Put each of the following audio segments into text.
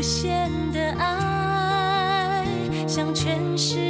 无限的爱向全世界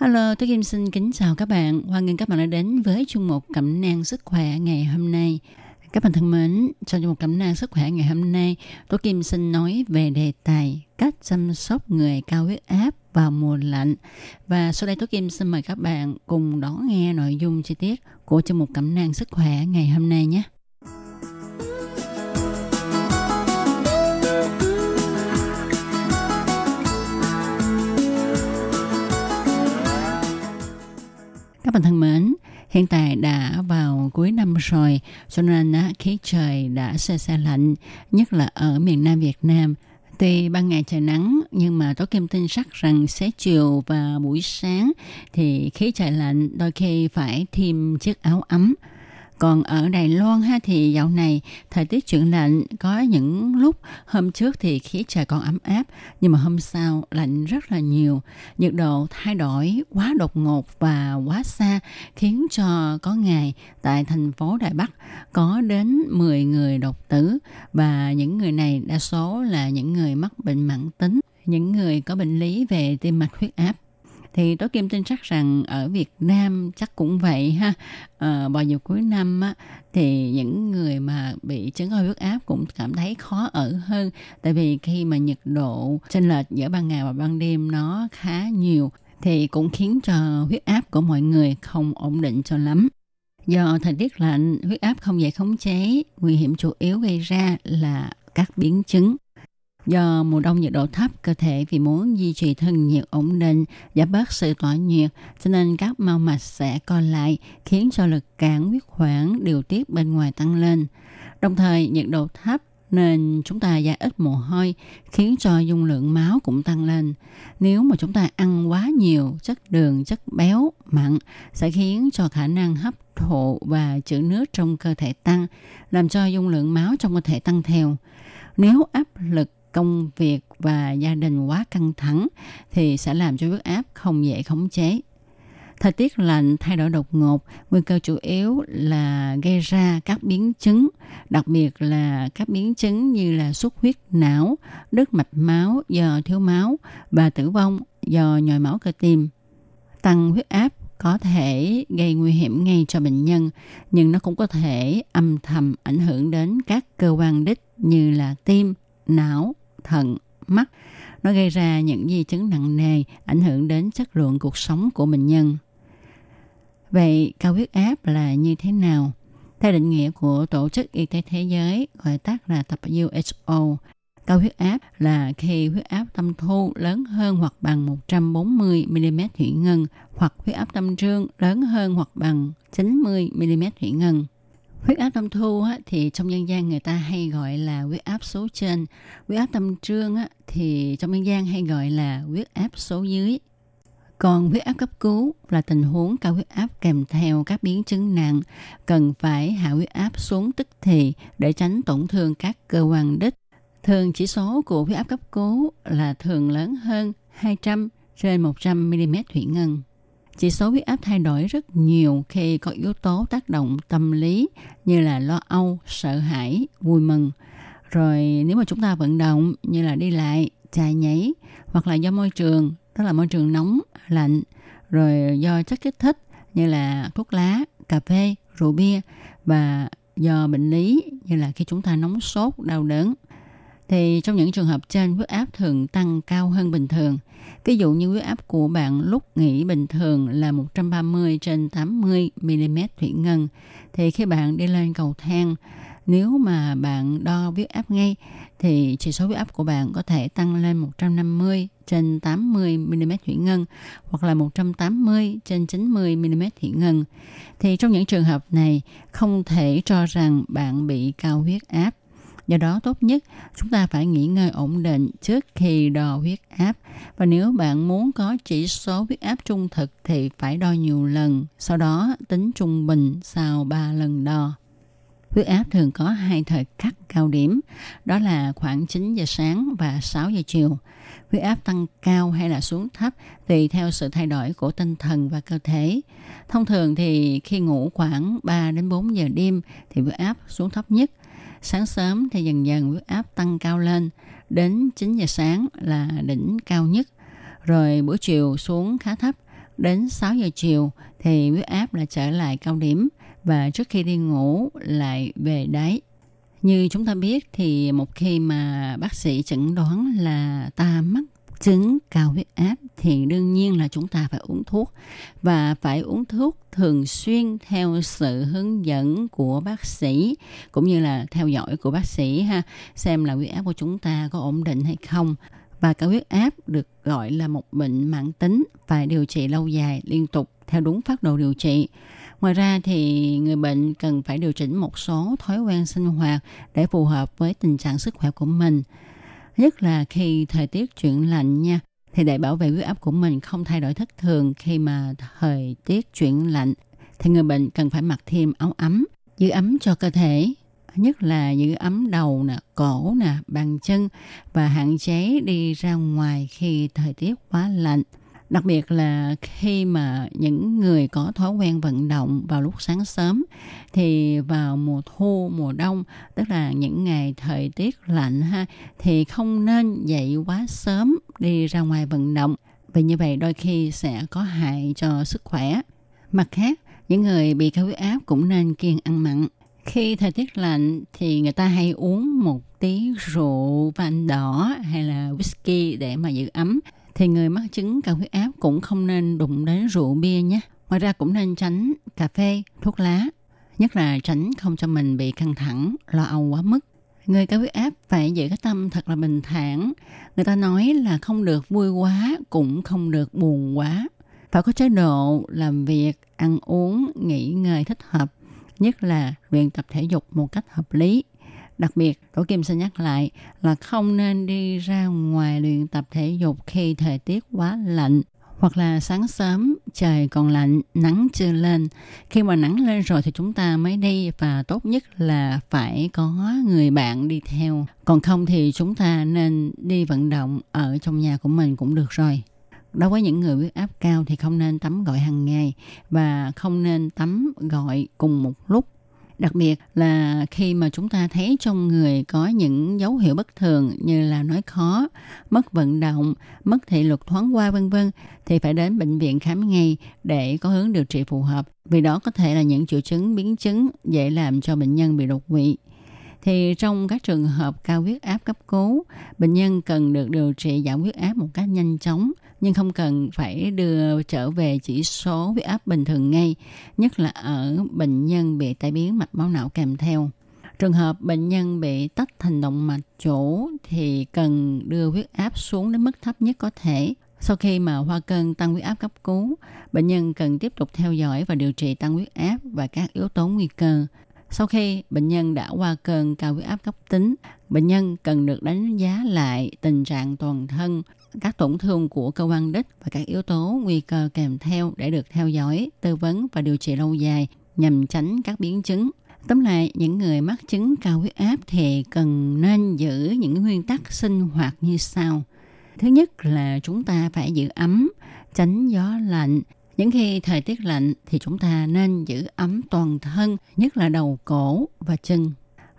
Hello, tôi Kim xin kính chào các bạn. Hoan nghênh các bạn đã đến với chung mục cẩm nang sức khỏe ngày hôm nay. Các bạn thân mến, trong chung mục cẩm nang sức khỏe ngày hôm nay, tôi Kim xin nói về đề tài cách chăm sóc người cao huyết áp vào mùa lạnh. Và sau đây tôi Kim xin mời các bạn cùng đón nghe nội dung chi tiết của chương mục cẩm nang sức khỏe ngày hôm nay nhé. Hiện tại đã vào cuối năm rồi, cho nên khí trời đã xe xe lạnh, nhất là ở miền Nam Việt Nam. Tuy ban ngày trời nắng, nhưng mà tối kim tin sắc rằng xế chiều và buổi sáng thì khí trời lạnh đôi khi phải thêm chiếc áo ấm. Còn ở Đài Loan ha thì dạo này thời tiết chuyển lạnh có những lúc hôm trước thì khí trời còn ấm áp nhưng mà hôm sau lạnh rất là nhiều. Nhiệt độ thay đổi quá đột ngột và quá xa khiến cho có ngày tại thành phố Đài Bắc có đến 10 người đột tử và những người này đa số là những người mắc bệnh mãn tính, những người có bệnh lý về tim mạch huyết áp thì tôi kim tin chắc rằng ở Việt Nam chắc cũng vậy ha. À, vào dịp cuối năm á, thì những người mà bị chứng hơi huyết áp cũng cảm thấy khó ở hơn. Tại vì khi mà nhiệt độ chênh lệch giữa ban ngày và ban đêm nó khá nhiều thì cũng khiến cho huyết áp của mọi người không ổn định cho lắm. Do thời tiết lạnh huyết áp không dễ khống chế nguy hiểm chủ yếu gây ra là các biến chứng. Do mùa đông nhiệt độ thấp, cơ thể vì muốn duy trì thân nhiệt ổn định, giảm bớt sự tỏa nhiệt, cho nên các mao mạch sẽ co lại, khiến cho lực cản huyết quản điều tiết bên ngoài tăng lên. Đồng thời, nhiệt độ thấp nên chúng ta ra ít mồ hôi khiến cho dung lượng máu cũng tăng lên. Nếu mà chúng ta ăn quá nhiều chất đường, chất béo, mặn sẽ khiến cho khả năng hấp thụ và trữ nước trong cơ thể tăng, làm cho dung lượng máu trong cơ thể tăng theo. Nếu áp lực công việc và gia đình quá căng thẳng thì sẽ làm cho huyết áp không dễ khống chế. Thời tiết lạnh thay đổi đột ngột, nguy cơ chủ yếu là gây ra các biến chứng, đặc biệt là các biến chứng như là xuất huyết não, đứt mạch máu do thiếu máu và tử vong do nhồi máu cơ tim. Tăng huyết áp có thể gây nguy hiểm ngay cho bệnh nhân, nhưng nó cũng có thể âm thầm ảnh hưởng đến các cơ quan đích như là tim, não, thận, mắt. Nó gây ra những di chứng nặng nề, ảnh hưởng đến chất lượng cuộc sống của bệnh nhân. Vậy cao huyết áp là như thế nào? Theo định nghĩa của Tổ chức Y tế Thế giới, gọi tắt là tập WHO, cao huyết áp là khi huyết áp tâm thu lớn hơn hoặc bằng 140 mm thủy ngân hoặc huyết áp tâm trương lớn hơn hoặc bằng 90 mm thủy ngân. Huyết áp tâm thu á, thì trong dân gian người ta hay gọi là huyết áp số trên. Huyết áp tâm trương á, thì trong dân gian hay gọi là huyết áp số dưới. Còn huyết áp cấp cứu là tình huống cao huyết áp kèm theo các biến chứng nặng, cần phải hạ huyết áp xuống tức thì để tránh tổn thương các cơ quan đích. Thường chỉ số của huyết áp cấp cứu là thường lớn hơn 200 trên 100 mm thủy ngân. Chỉ số huyết áp thay đổi rất nhiều khi có yếu tố tác động tâm lý như là lo âu, sợ hãi, vui mừng. Rồi nếu mà chúng ta vận động như là đi lại, chạy nhảy hoặc là do môi trường, tức là môi trường nóng, lạnh, rồi do chất kích thích như là thuốc lá, cà phê, rượu bia và do bệnh lý như là khi chúng ta nóng sốt, đau đớn thì trong những trường hợp trên, huyết áp thường tăng cao hơn bình thường. Ví dụ như huyết áp của bạn lúc nghỉ bình thường là 130 trên 80 mm thủy ngân thì khi bạn đi lên cầu thang, nếu mà bạn đo huyết áp ngay, thì chỉ số huyết áp của bạn có thể tăng lên 150 trên 80 mm thủy ngân, hoặc là 180 trên 90 mm thủy ngân. Thì trong những trường hợp này, không thể cho rằng bạn bị cao huyết áp. Do đó tốt nhất chúng ta phải nghỉ ngơi ổn định trước khi đo huyết áp. Và nếu bạn muốn có chỉ số huyết áp trung thực thì phải đo nhiều lần, sau đó tính trung bình sau 3 lần đo. Huyết áp thường có hai thời khắc cao điểm, đó là khoảng 9 giờ sáng và 6 giờ chiều. Huyết áp tăng cao hay là xuống thấp tùy theo sự thay đổi của tinh thần và cơ thể. Thông thường thì khi ngủ khoảng 3 đến 4 giờ đêm thì huyết áp xuống thấp nhất. Sáng sớm thì dần dần huyết áp tăng cao lên, đến 9 giờ sáng là đỉnh cao nhất. Rồi buổi chiều xuống khá thấp, đến 6 giờ chiều thì huyết áp lại trở lại cao điểm và trước khi đi ngủ lại về đáy. Như chúng ta biết thì một khi mà bác sĩ chẩn đoán là ta mắc chứng cao huyết áp thì đương nhiên là chúng ta phải uống thuốc. Và phải uống thuốc thường xuyên theo sự hướng dẫn của bác sĩ cũng như là theo dõi của bác sĩ ha xem là huyết áp của chúng ta có ổn định hay không. Và cao huyết áp được gọi là một bệnh mãn tính phải điều trị lâu dài liên tục theo đúng phác đồ điều trị. Ngoài ra thì người bệnh cần phải điều chỉnh một số thói quen sinh hoạt để phù hợp với tình trạng sức khỏe của mình. Nhất là khi thời tiết chuyển lạnh nha, thì để bảo vệ huyết áp của mình không thay đổi thất thường khi mà thời tiết chuyển lạnh thì người bệnh cần phải mặc thêm áo ấm, giữ ấm cho cơ thể, nhất là giữ ấm đầu nè, cổ nè, bàn chân và hạn chế đi ra ngoài khi thời tiết quá lạnh đặc biệt là khi mà những người có thói quen vận động vào lúc sáng sớm, thì vào mùa thu, mùa đông, tức là những ngày thời tiết lạnh ha, thì không nên dậy quá sớm đi ra ngoài vận động. Vì như vậy đôi khi sẽ có hại cho sức khỏe. Mặt khác, những người bị cao huyết áp cũng nên kiêng ăn mặn. Khi thời tiết lạnh thì người ta hay uống một tí rượu vang đỏ hay là whisky để mà giữ ấm thì người mắc chứng cao huyết áp cũng không nên đụng đến rượu bia nhé. Ngoài ra cũng nên tránh cà phê, thuốc lá, nhất là tránh không cho mình bị căng thẳng, lo âu quá mức. Người cao huyết áp phải giữ cái tâm thật là bình thản. Người ta nói là không được vui quá, cũng không được buồn quá. Phải có chế độ làm việc, ăn uống, nghỉ ngơi thích hợp, nhất là luyện tập thể dục một cách hợp lý Đặc biệt, Tổ Kim sẽ nhắc lại là không nên đi ra ngoài luyện tập thể dục khi thời tiết quá lạnh hoặc là sáng sớm trời còn lạnh, nắng chưa lên. Khi mà nắng lên rồi thì chúng ta mới đi và tốt nhất là phải có người bạn đi theo. Còn không thì chúng ta nên đi vận động ở trong nhà của mình cũng được rồi. Đối với những người huyết áp cao thì không nên tắm gội hàng ngày và không nên tắm gội cùng một lúc đặc biệt là khi mà chúng ta thấy trong người có những dấu hiệu bất thường như là nói khó, mất vận động, mất thị lực thoáng qua vân vân thì phải đến bệnh viện khám ngay để có hướng điều trị phù hợp. Vì đó có thể là những triệu chứng biến chứng dễ làm cho bệnh nhân bị đột quỵ. Thì trong các trường hợp cao huyết áp cấp cứu, bệnh nhân cần được điều trị giảm huyết áp một cách nhanh chóng – nhưng không cần phải đưa trở về chỉ số huyết áp bình thường ngay, nhất là ở bệnh nhân bị tai biến mạch máu não kèm theo. Trường hợp bệnh nhân bị tách thành động mạch chủ thì cần đưa huyết áp xuống đến mức thấp nhất có thể. Sau khi mà hoa cơn tăng huyết áp cấp cứu, bệnh nhân cần tiếp tục theo dõi và điều trị tăng huyết áp và các yếu tố nguy cơ. Sau khi bệnh nhân đã qua cơn cao huyết áp cấp tính, bệnh nhân cần được đánh giá lại tình trạng toàn thân các tổn thương của cơ quan đích và các yếu tố nguy cơ kèm theo để được theo dõi, tư vấn và điều trị lâu dài nhằm tránh các biến chứng. Tóm lại, những người mắc chứng cao huyết áp thì cần nên giữ những nguyên tắc sinh hoạt như sau. Thứ nhất là chúng ta phải giữ ấm, tránh gió lạnh. Những khi thời tiết lạnh thì chúng ta nên giữ ấm toàn thân, nhất là đầu cổ và chân.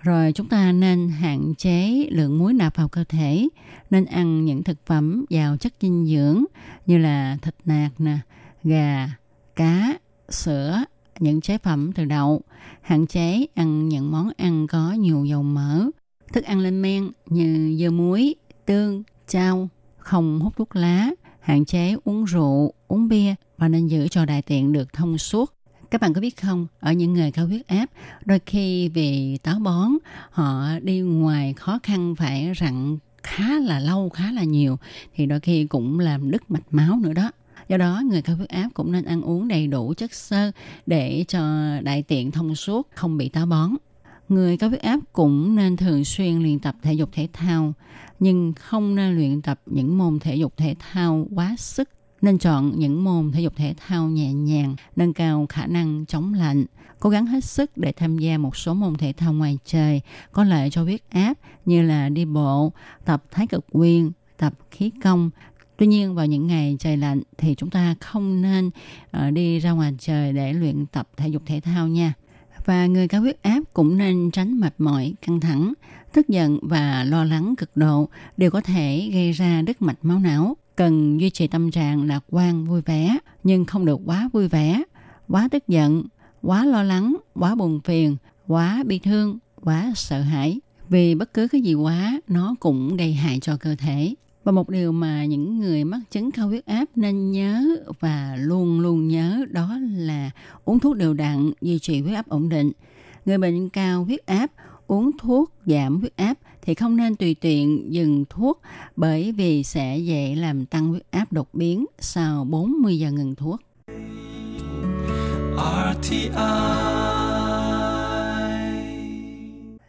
Rồi chúng ta nên hạn chế lượng muối nạp vào cơ thể, nên ăn những thực phẩm giàu chất dinh dưỡng như là thịt nạc nè, gà, cá, sữa, những chế phẩm từ đậu, hạn chế ăn những món ăn có nhiều dầu mỡ. thức ăn lên men như dưa muối, tương, chao, không hút thuốc lá, hạn chế uống rượu, uống bia và nên giữ cho đại tiện được thông suốt. Các bạn có biết không, ở những người cao huyết áp, đôi khi vì táo bón, họ đi ngoài khó khăn phải rặn khá là lâu, khá là nhiều, thì đôi khi cũng làm đứt mạch máu nữa đó. Do đó, người cao huyết áp cũng nên ăn uống đầy đủ chất xơ để cho đại tiện thông suốt, không bị táo bón. Người cao huyết áp cũng nên thường xuyên luyện tập thể dục thể thao, nhưng không nên luyện tập những môn thể dục thể thao quá sức. Nên chọn những môn thể dục thể thao nhẹ nhàng, nâng cao khả năng chống lạnh, cố gắng hết sức để tham gia một số môn thể thao ngoài trời có lợi cho huyết áp như là đi bộ, tập thái cực quyền, tập khí công, Tuy nhiên vào những ngày trời lạnh thì chúng ta không nên ờ, đi ra ngoài trời để luyện tập thể dục thể thao nha. Và người cao huyết áp cũng nên tránh mệt mỏi, căng thẳng, tức giận và lo lắng cực độ đều có thể gây ra đứt mạch máu não. Cần duy trì tâm trạng lạc quan, vui vẻ, nhưng không được quá vui vẻ, quá tức giận, quá lo lắng, quá buồn phiền, quá bi thương, quá sợ hãi. Vì bất cứ cái gì quá, nó cũng gây hại cho cơ thể. Và một điều mà những người mắc chứng cao huyết áp nên nhớ và luôn luôn nhớ đó là uống thuốc đều đặn, duy trì huyết áp ổn định. Người bệnh cao huyết áp uống thuốc giảm huyết áp thì không nên tùy tiện dừng thuốc bởi vì sẽ dễ làm tăng huyết áp đột biến sau 40 giờ ngừng thuốc. RTI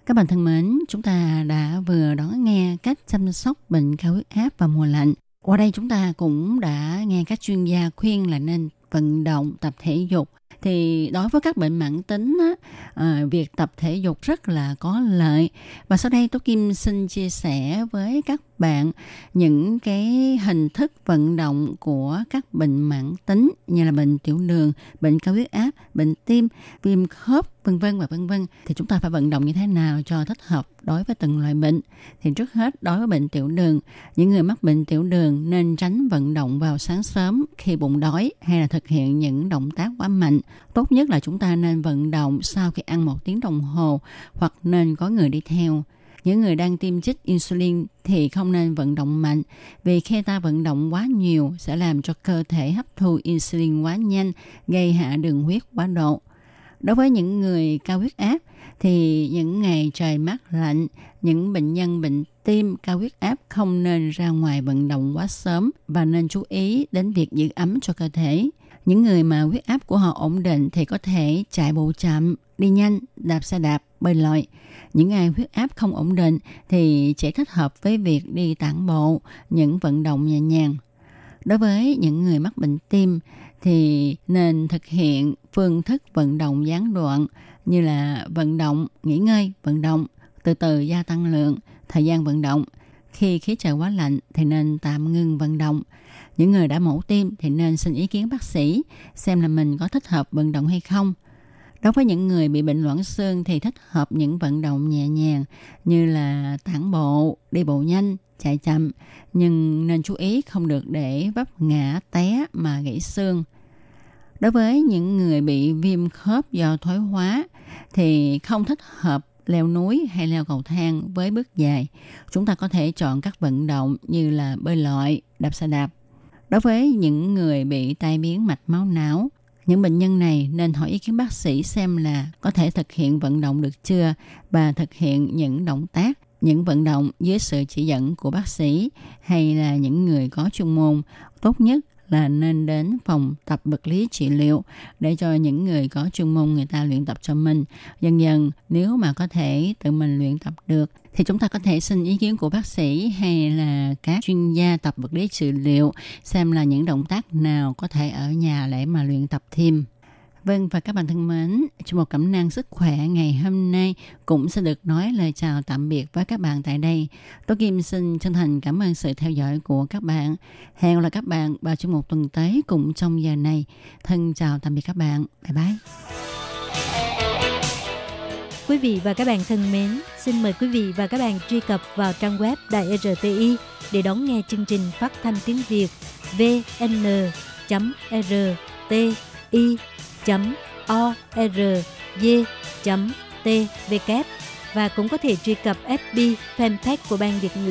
các bạn thân mến, chúng ta đã vừa đón nghe cách chăm sóc bệnh cao huyết áp vào mùa lạnh. Qua đây chúng ta cũng đã nghe các chuyên gia khuyên là nên vận động, tập thể dục thì đối với các bệnh mãn tính á, à, việc tập thể dục rất là có lợi. Và sau đây tôi kim xin chia sẻ với các bạn những cái hình thức vận động của các bệnh mãn tính như là bệnh tiểu đường, bệnh cao huyết áp, bệnh tim, viêm khớp vân vân và vân vân thì chúng ta phải vận động như thế nào cho thích hợp đối với từng loại bệnh? Thì trước hết đối với bệnh tiểu đường những người mắc bệnh tiểu đường nên tránh vận động vào sáng sớm khi bụng đói hay là thực hiện những động tác quá mạnh. Tốt nhất là chúng ta nên vận động sau khi ăn một tiếng đồng hồ hoặc nên có người đi theo những người đang tiêm chích insulin thì không nên vận động mạnh, vì khi ta vận động quá nhiều sẽ làm cho cơ thể hấp thu insulin quá nhanh, gây hạ đường huyết quá độ. Đối với những người cao huyết áp thì những ngày trời mát lạnh, những bệnh nhân bệnh tim cao huyết áp không nên ra ngoài vận động quá sớm và nên chú ý đến việc giữ ấm cho cơ thể. Những người mà huyết áp của họ ổn định thì có thể chạy bộ chậm đi nhanh đạp xe đạp bơi lội những ai huyết áp không ổn định thì chỉ thích hợp với việc đi tản bộ những vận động nhẹ nhàng đối với những người mắc bệnh tim thì nên thực hiện phương thức vận động gián đoạn như là vận động, nghỉ ngơi, vận động, từ từ gia tăng lượng, thời gian vận động. Khi khí trời quá lạnh thì nên tạm ngưng vận động. Những người đã mổ tim thì nên xin ý kiến bác sĩ xem là mình có thích hợp vận động hay không. Đối với những người bị bệnh loãng xương thì thích hợp những vận động nhẹ nhàng như là tản bộ, đi bộ nhanh, chạy chậm, nhưng nên chú ý không được để vấp ngã té mà gãy xương. Đối với những người bị viêm khớp do thoái hóa thì không thích hợp leo núi hay leo cầu thang với bước dài. Chúng ta có thể chọn các vận động như là bơi lội, đạp xe đạp. Đối với những người bị tai biến mạch máu não, những bệnh nhân này nên hỏi ý kiến bác sĩ xem là có thể thực hiện vận động được chưa và thực hiện những động tác, những vận động dưới sự chỉ dẫn của bác sĩ hay là những người có chuyên môn tốt nhất là nên đến phòng tập vật lý trị liệu để cho những người có chuyên môn người ta luyện tập cho mình. Dần dần, nếu mà có thể tự mình luyện tập được, thì chúng ta có thể xin ý kiến của bác sĩ hay là các chuyên gia tập vật lý trị liệu xem là những động tác nào có thể ở nhà để mà luyện tập thêm. Vâng và các bạn thân mến, chương một cẩm năng sức khỏe ngày hôm nay cũng sẽ được nói lời chào tạm biệt với các bạn tại đây. Tôi Kim xin chân thành cảm ơn sự theo dõi của các bạn. Hẹn gặp lại các bạn vào trong một tuần tới cùng trong giờ này. Thân chào tạm biệt các bạn. Bye bye. Quý vị và các bạn thân mến, xin mời quý vị và các bạn truy cập vào trang web Đài RTI để đón nghe chương trình phát thanh tiếng Việt vn.rti o r g tvk và cũng có thể truy cập FB fanpage của Ban Việt ngữ